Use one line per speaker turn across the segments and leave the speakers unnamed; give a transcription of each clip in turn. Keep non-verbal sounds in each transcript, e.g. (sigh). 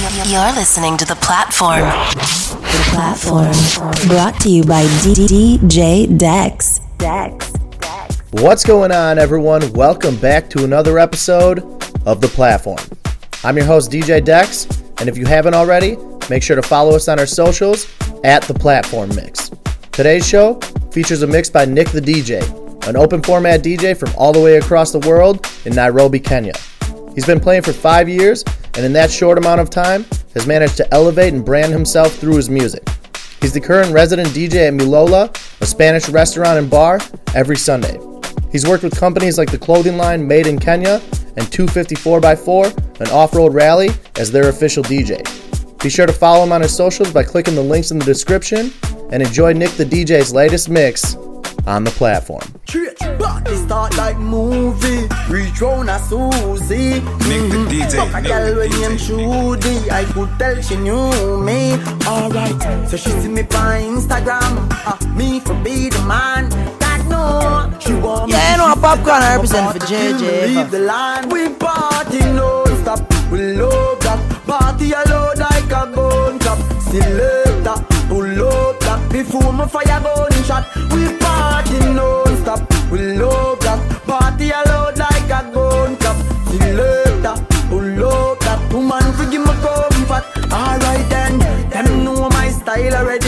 You're listening to The Platform.
The Platform. Brought to you by DJ Dex. Dex.
What's going on, everyone? Welcome back to another episode of The Platform. I'm your host, DJ Dex, and if you haven't already, make sure to follow us on our socials at The Platform Mix. Today's show features a mix by Nik The Deejay, an open format DJ from all the way across the world in Nairobi, Kenya. He's been playing for five years, and in that short amount of time, has managed to elevate and brand himself through his music. He's the current resident DJ at Milola, a Spanish restaurant and bar, every Sunday. He's worked with companies like the clothing line Made in Kenya and 254x4, an off road rally, as their official DJ. Be sure to follow him on his socials by clicking the links in the description and enjoy Nik The Deejay's latest mix on the platform.
Party start like movie, reach round a Susie.
Nik The Deejay,
Fuck a girl
the
when named Trudy, I could tell she knew me. Alright, so she see me on Instagram, uh, me for be the man. God no, she want me.
Yeah, you know, Popcaan
sit
represent for JJ,
Leave the land, we party non-stop. We love that party alone like a gun club. Selector, pull up that before my fire gun shot. We party non-stop. We love that party alone like a gun club. Selector, pull up that woman forgive my comfort. Alright then, them know my style already.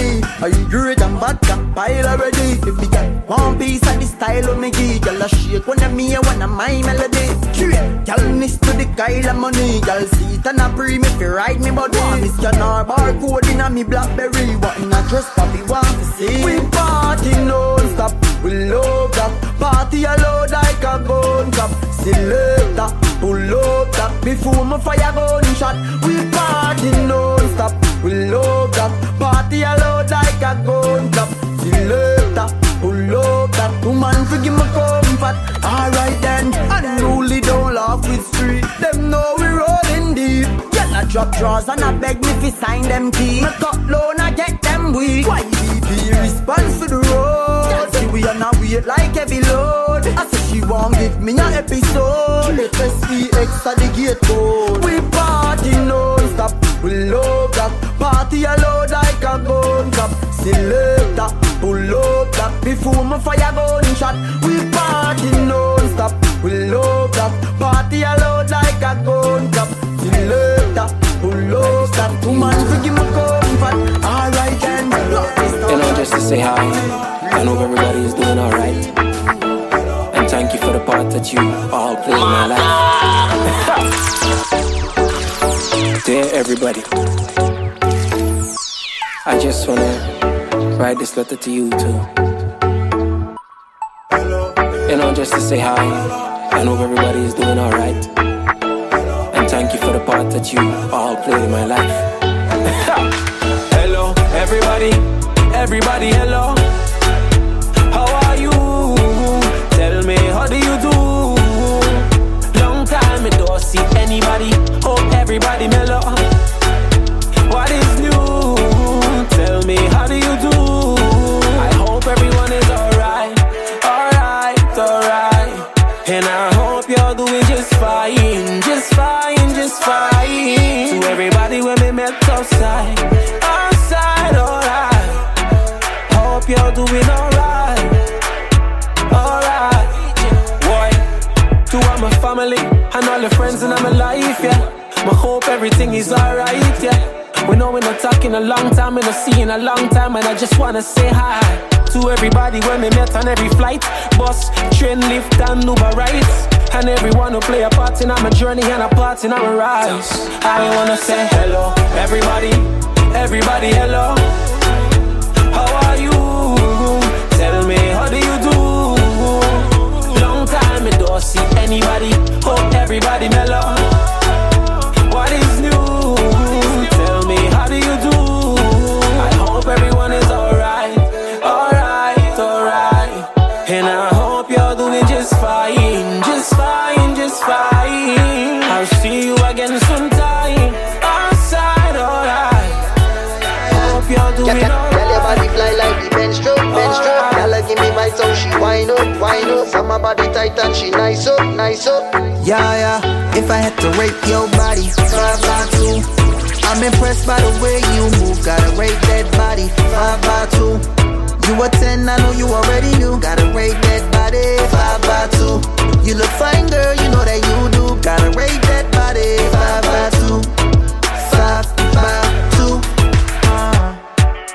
I great and bad can pile already. If we get one piece of the style of me give, y'all a shake when I'm me when I'm my melody. Straight, y'all miss to the Kyle of money. Y'all see it and a pre me fi ride me body. Miss your nar barcode in a me blackberry. What in a dress papi want to see? We party non-stop. We love that party alone like a gun club. Selector, pull up that before my fire gun shot. We party non-stop. We drop drawers and I beg me fi sign them key. Me cut loan I get them weak. Why be response for the road? See we on a wait like heavy load. I say she won't give me a episode. Let SPX at the gate code. We party non-stop. We love that party alone like a gun club. Selector, pull up that before my fire gun shot. We party non-stop. We love that party alone like a gun comfort. Alright then,
You know, just to say hi. I hope everybody is doing alright. And thank you for the part that you all play in my life. (laughs) Dear everybody, I just wanna write this letter to you too. You know, just to say hi. I hope everybody is doing alright. And thank you for the part that you all played in my life. Everybody. Everybody, hello. How are you? Tell me, how do you do? Long time I don't see anybody. Hope everybody mellow. All the friends in my life, yeah. I hope everything is alright, yeah. We know we're not talking a long time, we're not seeing a long time, and I just wanna say hi to everybody when we met on every flight, bus, train, lift, and Uber rides. And everyone who play a part in our journey and a part in our rise. I wanna say hello, everybody, everybody, hello. How are you? Tell me, how do you do? Long time I don't see anybody. Hope everybody mellow. What is
body tight and she nice up, nice up.
Yeah, yeah. If I had to rate your body, five by two.
I'm impressed by the way you move. Gotta rate that body five by two. You a ten, I know you already knew. Gotta rate that body five by two. You look fine, girl, you know that you do. Gotta rate that body five by two. Five by two. Uh,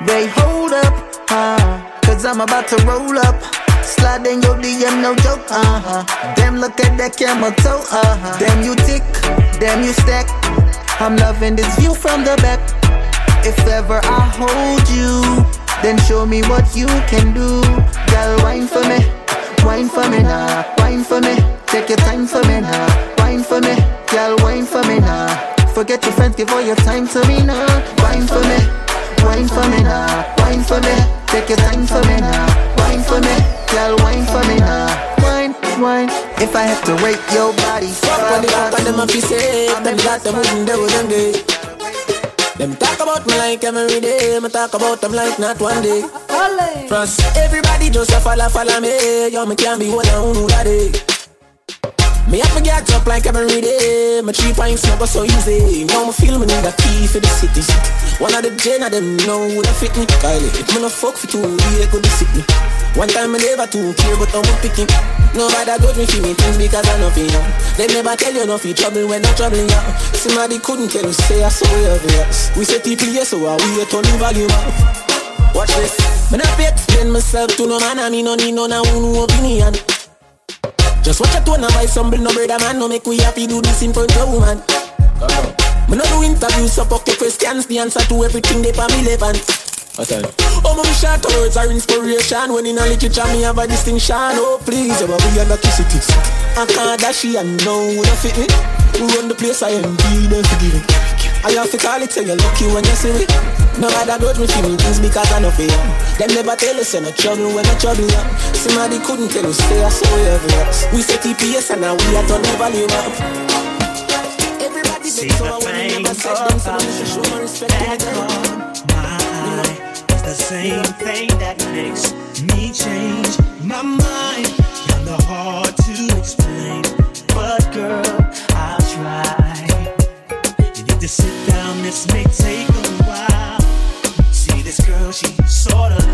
they hold up, uh, cause I'm about to roll up. Slide in your DM, no joke, uh huh. Damn, look at that camera toe, uh huh. Damn, you tick, damn, you stack. I'm loving this view from the back. If ever I hold you, then show me what you can do. Girl, wine for me, wine for me now, wine for me. Take your time for me now, wine for me. Girl, wine for me now. Forget your friends, give all your time to me now. Wine for me, wine for me now, wine for me. Take your time for me now, wine for me. Girl, wine for me. Now, wine, wine. If I have to rate your body,
Fuck when they fuck when them a fi say Them got them wouldn't do them day Them talk about me like every day Me talk about them like not one day. Plus everybody just a follow follow me. Yo me can't be one on who that day me have to get up like every day. My three pints never so easy. Now me feel me need a key for the city. One of the gen of them know who that fit me. Kylie, if me no fuck for two, they could be sick me. One time me never too care, but I'm picking. Nobody got me for me things because I know you. They never tell you no trouble when I'm troubling you. Somebody couldn't tell you say I saw you. We say people yes, so I we a turn the volume. Watch this. Me not be explain myself to no man, I me no need no na one opinion. Just watch a tone buy some bill, no brother man, no make we happy do this in front of woman. Me no do interviews, so fuck your questions, the answer to everything they for me relevant. Oh, my short words are inspiration. When in a literature, me have a distinction. Oh, please, you be under kiss it. I can't dash and know who don't fit me. Run the place, I am be them forgiving. I have to call it, say you're lucky when you see me. No matter don't me feel me things because I know fear. Them never tell us you're no trouble when I trouble you. Somebody couldn't tell us stay so obvious. We say TPS and now we are done the value up. Everybody
See the thing about my It's the same thing that makes me change my mind Kinda hard to explain But girl, this may take a while. See this girl, she sorta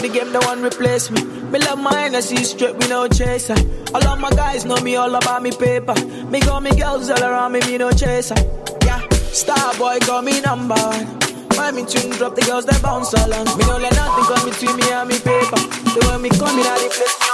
the
game, the one replace me. Me love I see straight, we no chaser. All of my guys know me all about me paper. Me got me girls all around me, me no chaser. Yeah, star boy got me number one. When me tune drop, the girls they bounce along. Me no let nothing come between me and me paper. The way me in, I the place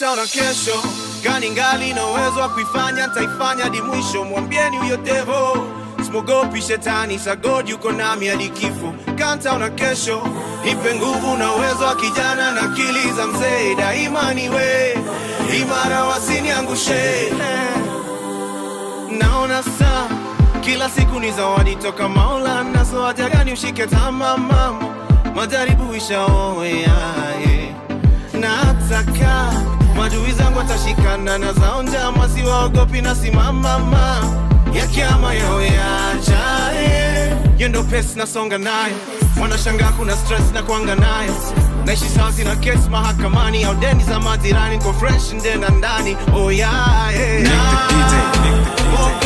hata
na kesho. Gani ngali na uwezo kuifanya ntaifanya hadi mwisho. Mwambieni huyo devo smogopi shetani sagodi uko nami hadi kifo. Kanta na kesho. Ipe nguvu na uwezo wa kijana na akili za mzee. Daima niwe imara wasiniangushe naona saa kila siku ni zawadi. Toka maula nazo haja gani ushike tama mama. Majaribu ishaoe yaye nataka Maadui zangu atashikana na zao njama, siwaogopi na simamama. Ya kiama yao yachaye yendo pesi nasonga nayo, wanashangaa kuna stress na kuanga nayo naishi sawa, sina kesi mahakamani. Au deni za majirani, niko fresh ndena ndani. Oh yeah, yeah.
Nah.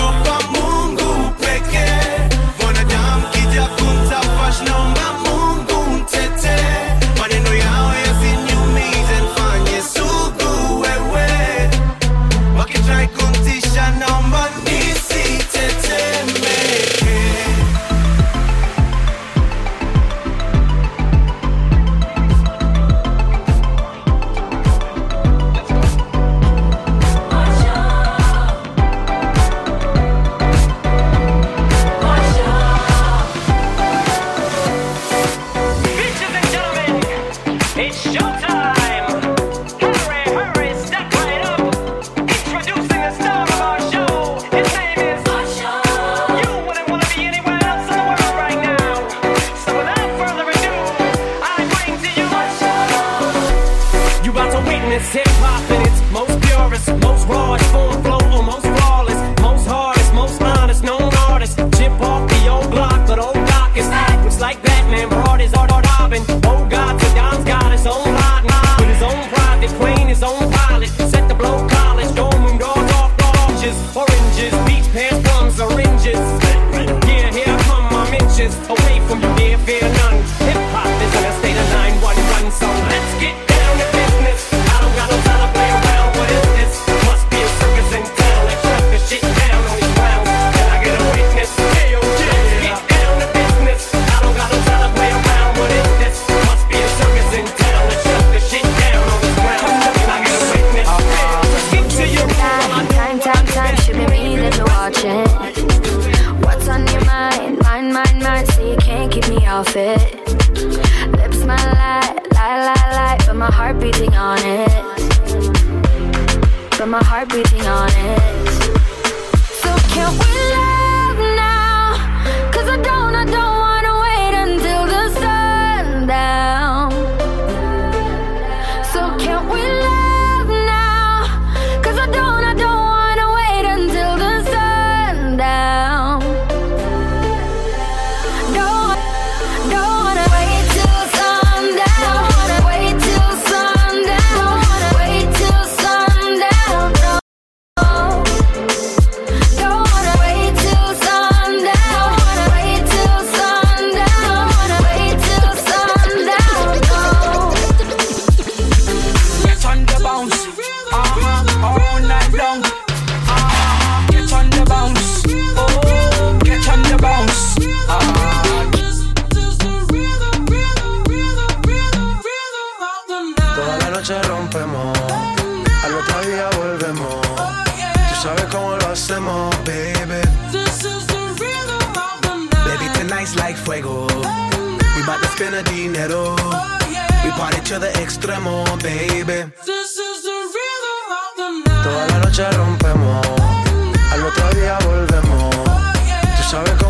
like Batman, broad is all art, Robin. Oh, finna dinero. Oh, yeah.
We
party extremo, baby. This is the. Toda la noche rompemos, al otro día volvemos. Tú sabes cómo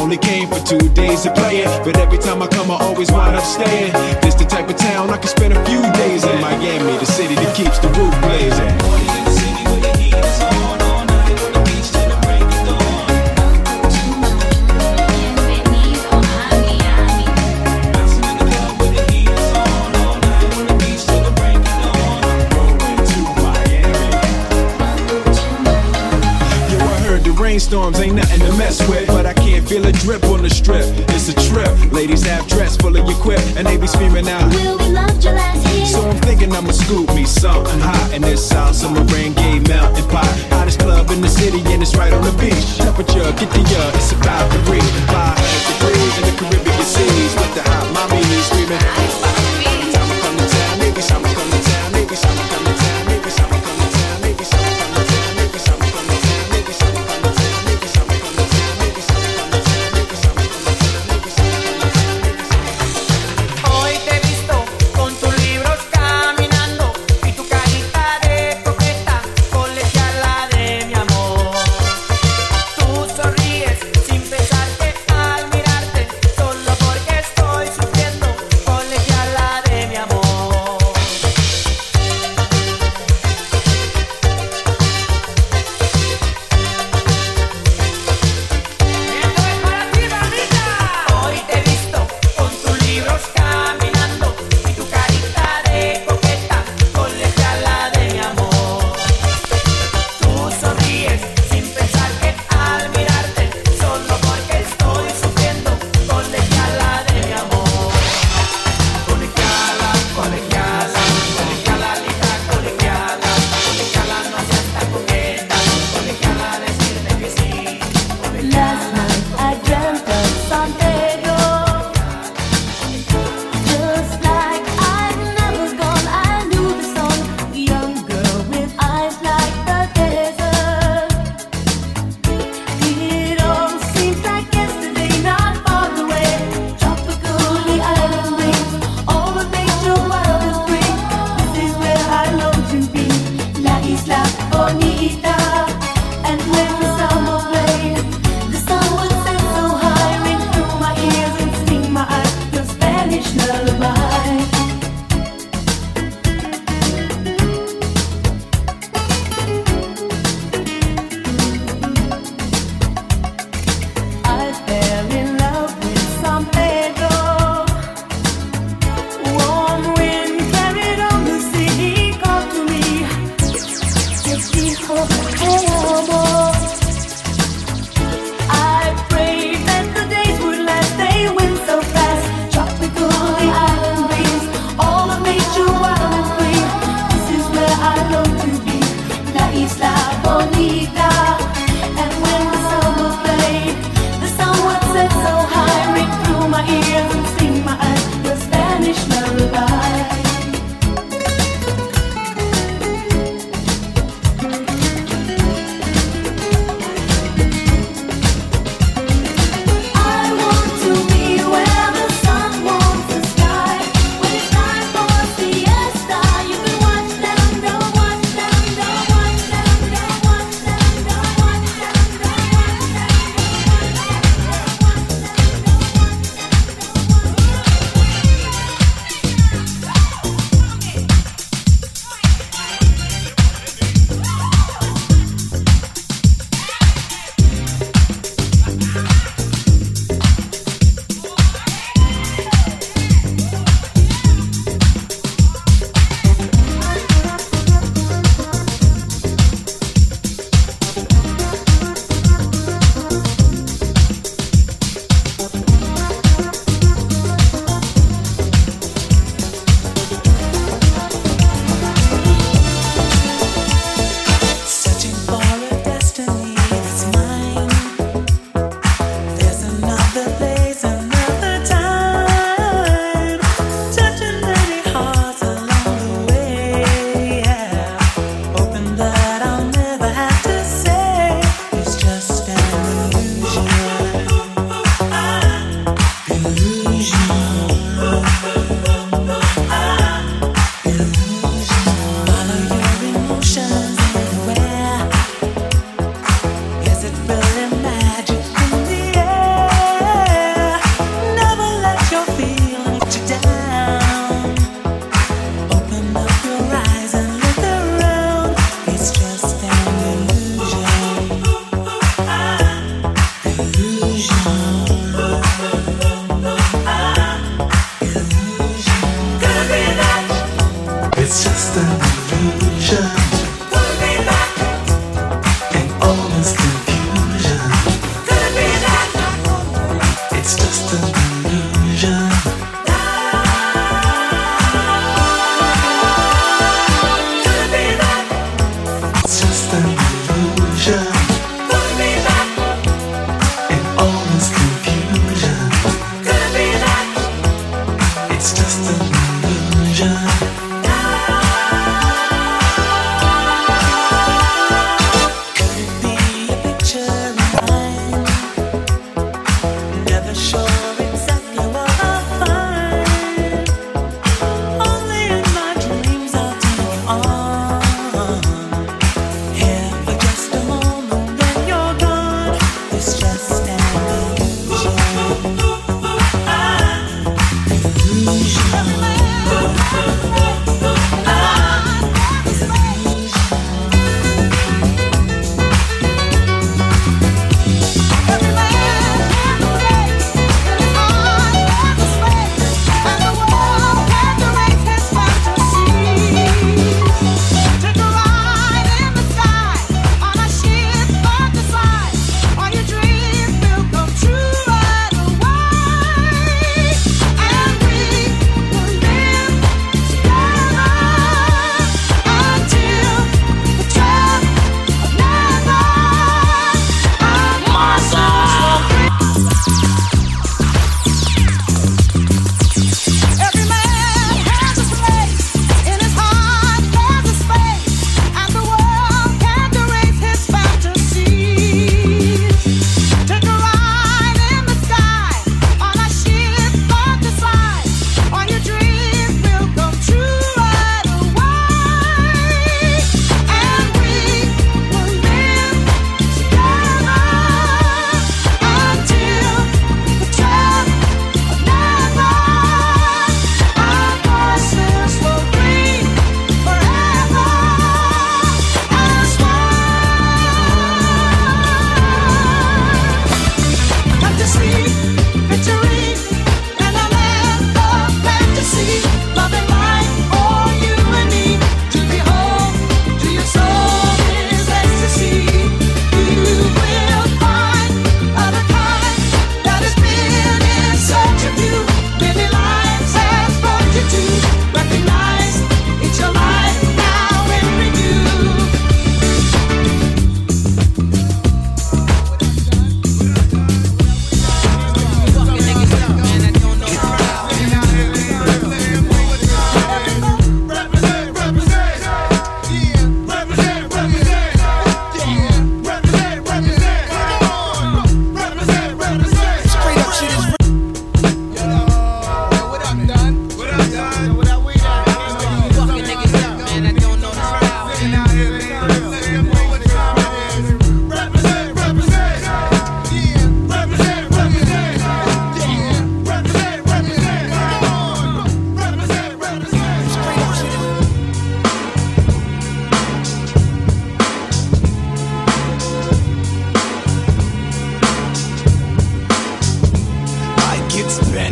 Only came for two days to play it, but every time I come, I always wind up staying. This the type of town I can spend a few days in. Miami, the city that keeps the roof blazing. Rainstorms ain't nothing to mess with, but I can't feel a drip on the strip. It's a trip. Ladies half dressed, full of your quip, and they be screaming out.
Will we loved you last year?
So I'm thinking I'ma scoop me something hot in this South Summer rain gay mountain pot. Hottest club in the city and it's right on the beach. Temperature, get the uh, it's about reach 500 degrees in the Caribbean seas with the hot mommy screaming. Summer come to town, maybe summer come
Oh.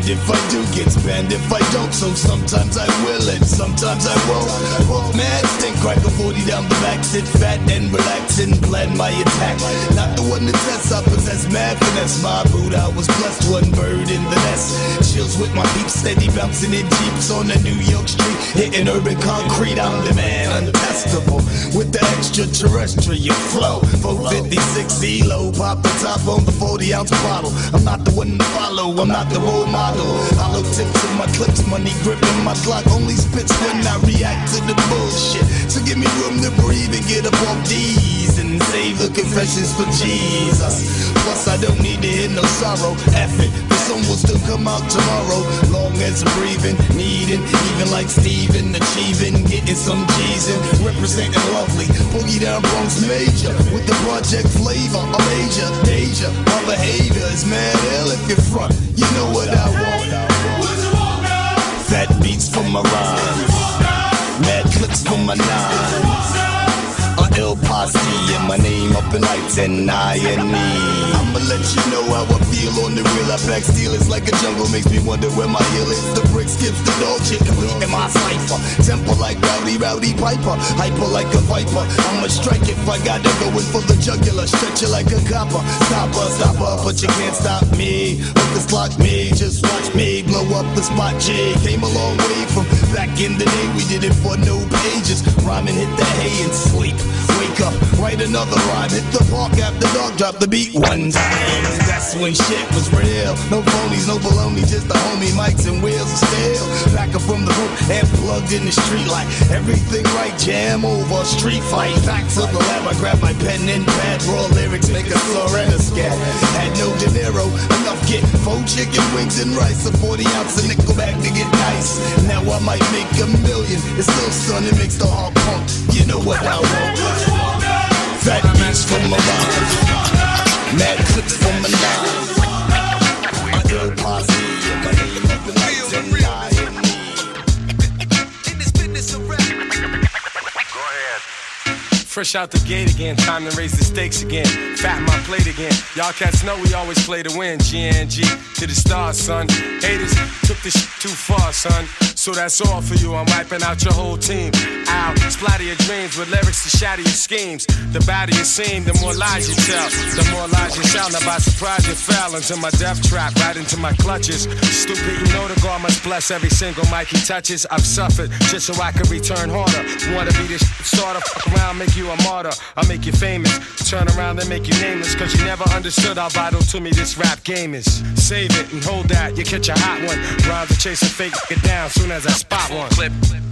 If I do, get banned. If I don't, so sometimes I will and sometimes I won't. Walk mad, stink, crack a 40 down the back, sit fat and relax and plan my attack. Not the one to test, I possess mad finesse. My boot, I was blessed, one bird in the nest. Chills with my peeps, steady bouncing in jeeps on the New York street, hitting urban concrete. I'm the man, untestable with the extraterrestrial flow. 456 ELO, pop the top on the 40 ounce bottle. I'm not the one to follow, I'm not the role model. Hollow tips in my clips, money gripping my clock. Only spits when I react to the bullshit. So give me room to breathe and get up off these and save the confessions for Jesus. Plus, I don't need to hear no sorrow. F it, the sun will still come out tomorrow. Long as I'm breathing, needing, even like Steven, achieving, getting some G's in, representing lovely. Boogie down Bronx major with the project flavor. A major danger, my behavior is mad ill if you're front. You know what I want. For my rhymes, mad clips for my nine. A ill posse and my name up in lights and I and me. I'ma let you know how I feel on the real. I pack steel, it's like a jungle, makes me wonder where my heel is. The brick skips the dog shit, complete in my cipher. Temper like rowdy, rowdy piper, hyper like a viper. I'ma strike if I gotta go in for the jugular, stretch it like a copper. Stopper, stopper, but you can't stop me. Hookers lock me, just watch me blow up the spot. J came a long way from back in the day. We did it for no pages. Rhyming, hit the hay and sleep. Wake up, write another rhyme. Hit the park after dog, drop the beat one time. That's when shit was real. No phonies, no baloney, just the homie mics and wheels of steel. Back up from the hook and plugged in the street like everything right. Jam over, street fight. Back to the lab, I grab my pen and pad. Raw lyrics, make a and scat. Had no dinero, enough get four chicken wings and rice. A 40 ounce of nickel back to get nice. Now I might make a million. It's still sun, it makes the heart pump. You know what I want. Fat beats from my rhymes. Mad clips from my nine. Ill posse. and my name up in lights and I and me.
Fresh out the gate again, time to raise the stakes again. Fat my plate again. Y'all cats know we always play to win. GNG to the stars, son. Haters took this shit too far, son. So that's all for you. I'm wiping out your whole team. Ow, splatter your dreams with lyrics to shatter your schemes. The badder you seem, the more lies you tell. The more lies you sound. Now by surprise you fell into my death trap, right into my clutches. Stupid, you know the God must bless every single mic he touches. I've suffered just so I can return harder. Wanna be this of fuck around, make you a martyr. I'll make you famous. Turn around and make you nameless. Cause you never understood how vital to me this rap game is. Save it and hold that, you catch a hot one. Rhymes are chasing fake, get down soon as I spot one. Clip. You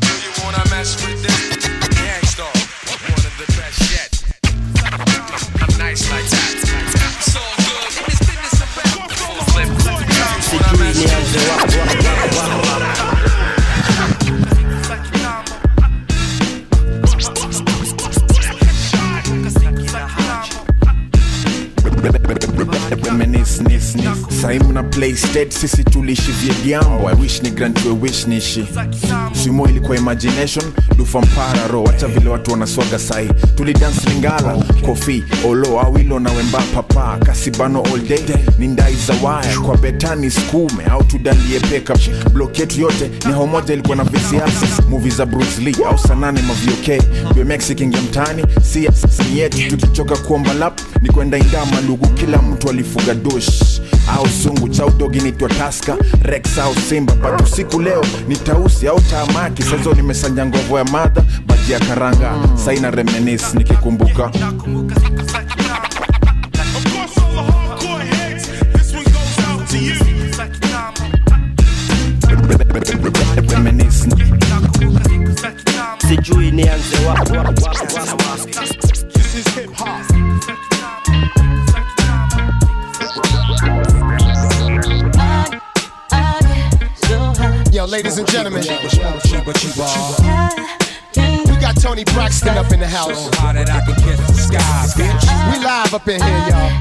mna sisi tuliishi vyediambo i wish ni grantiwe wish nishi swimo ilikuwa imagination lufa mpararo hata vile watu wanaswaga sai. Tulidance lingala kofi olo awilo na wemba papa. Kasibano all day ni ndai za waya. Kwa betani skume au tudalie peka. Blok yetu yote ni homoja ilikuwa na visiasi muvi za bruce lee au sanane mavioke. Bmx ikiingia mtaani si yetu tukichoka kuomba lap ni kwenda indama ndugu kila mtu alifuga dosh au sungu cha udogi nitwa taska rex au simba pat usiku leo ni tausi au taamaki sazo nimesanja ngovo ya madha baji ya karanga. Saina remenis nikikumbuka.
Sijui nianze wapi.
Ladies and gentlemen, we got Toni Braxton up in the house. We live up in here, y'all.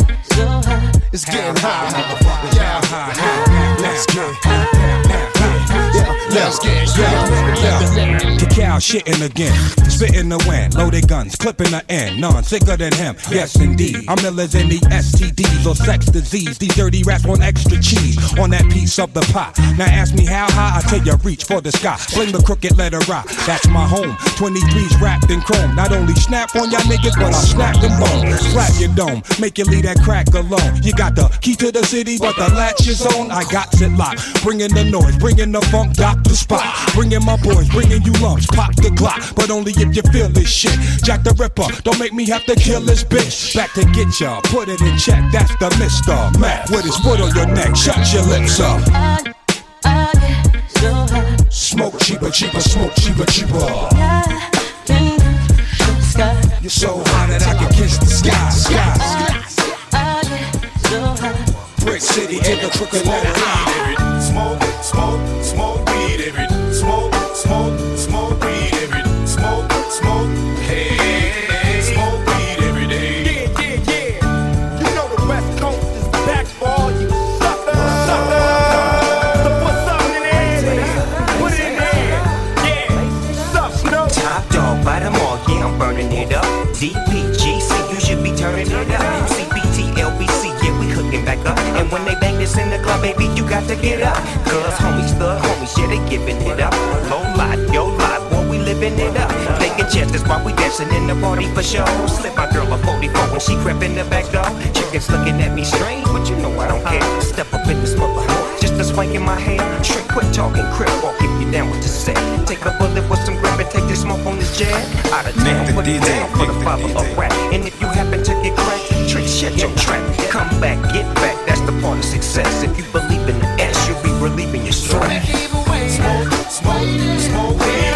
It's getting hot. Yeah, let's get. Straight up.
yeah. Cacao shitting again, spitting the wind, loaded guns, clipping the end, none sicker than him. Yes, indeed. I'm illers than the STDs or sex disease. These dirty rats want extra cheese on that piece of the pot. Now ask me how high, I tell you reach for the sky. Fling the crooked letter rock, that's my home. 23's wrapped in chrome. Not only snap on y'all niggas, but I snap them bones. Slap your dome, make you leave that crack alone. You got the key to the city, but the latch is on. I got it locked. Bringing the noise, bringing the funk, dock the spot. Bringing my boys, bringing you lumps, pop the clock. But only if you feel this shit. Jack the Ripper, don't make me have to kill this bitch. Back to get ya, put it in check. That's the Mr. Mac with his foot on your neck. Shut your lips up. Smoke cheaper, cheaper, smoke cheaper, cheaper. You're so hot that I can kiss the sky, sky. Brick City in the crooked line.
Smoke, smoke, smoke
when they bang this in the club, baby, you got to get up. Cause homies, the homies, yeah, they giving it up. Low lot, yo lot, boy, we living it up. Taking chances while we dancing in the party for show. Slip my girl a 44 when she crept in the back door. Chickens looking at me strange, but you know I don't care. Step up in this mother, just a swank in my hair. Trick, quit talking, crip walk if you down with the set. Take a bullet with some grip and take this smoke on this jet. Out of town, put it down for the father of rap. And if you happen to get cracked, trick, shut your trap. Come back, get back, on success. If you believe in the S, you'll be relieving your stress. Smoke, smoke, smoke.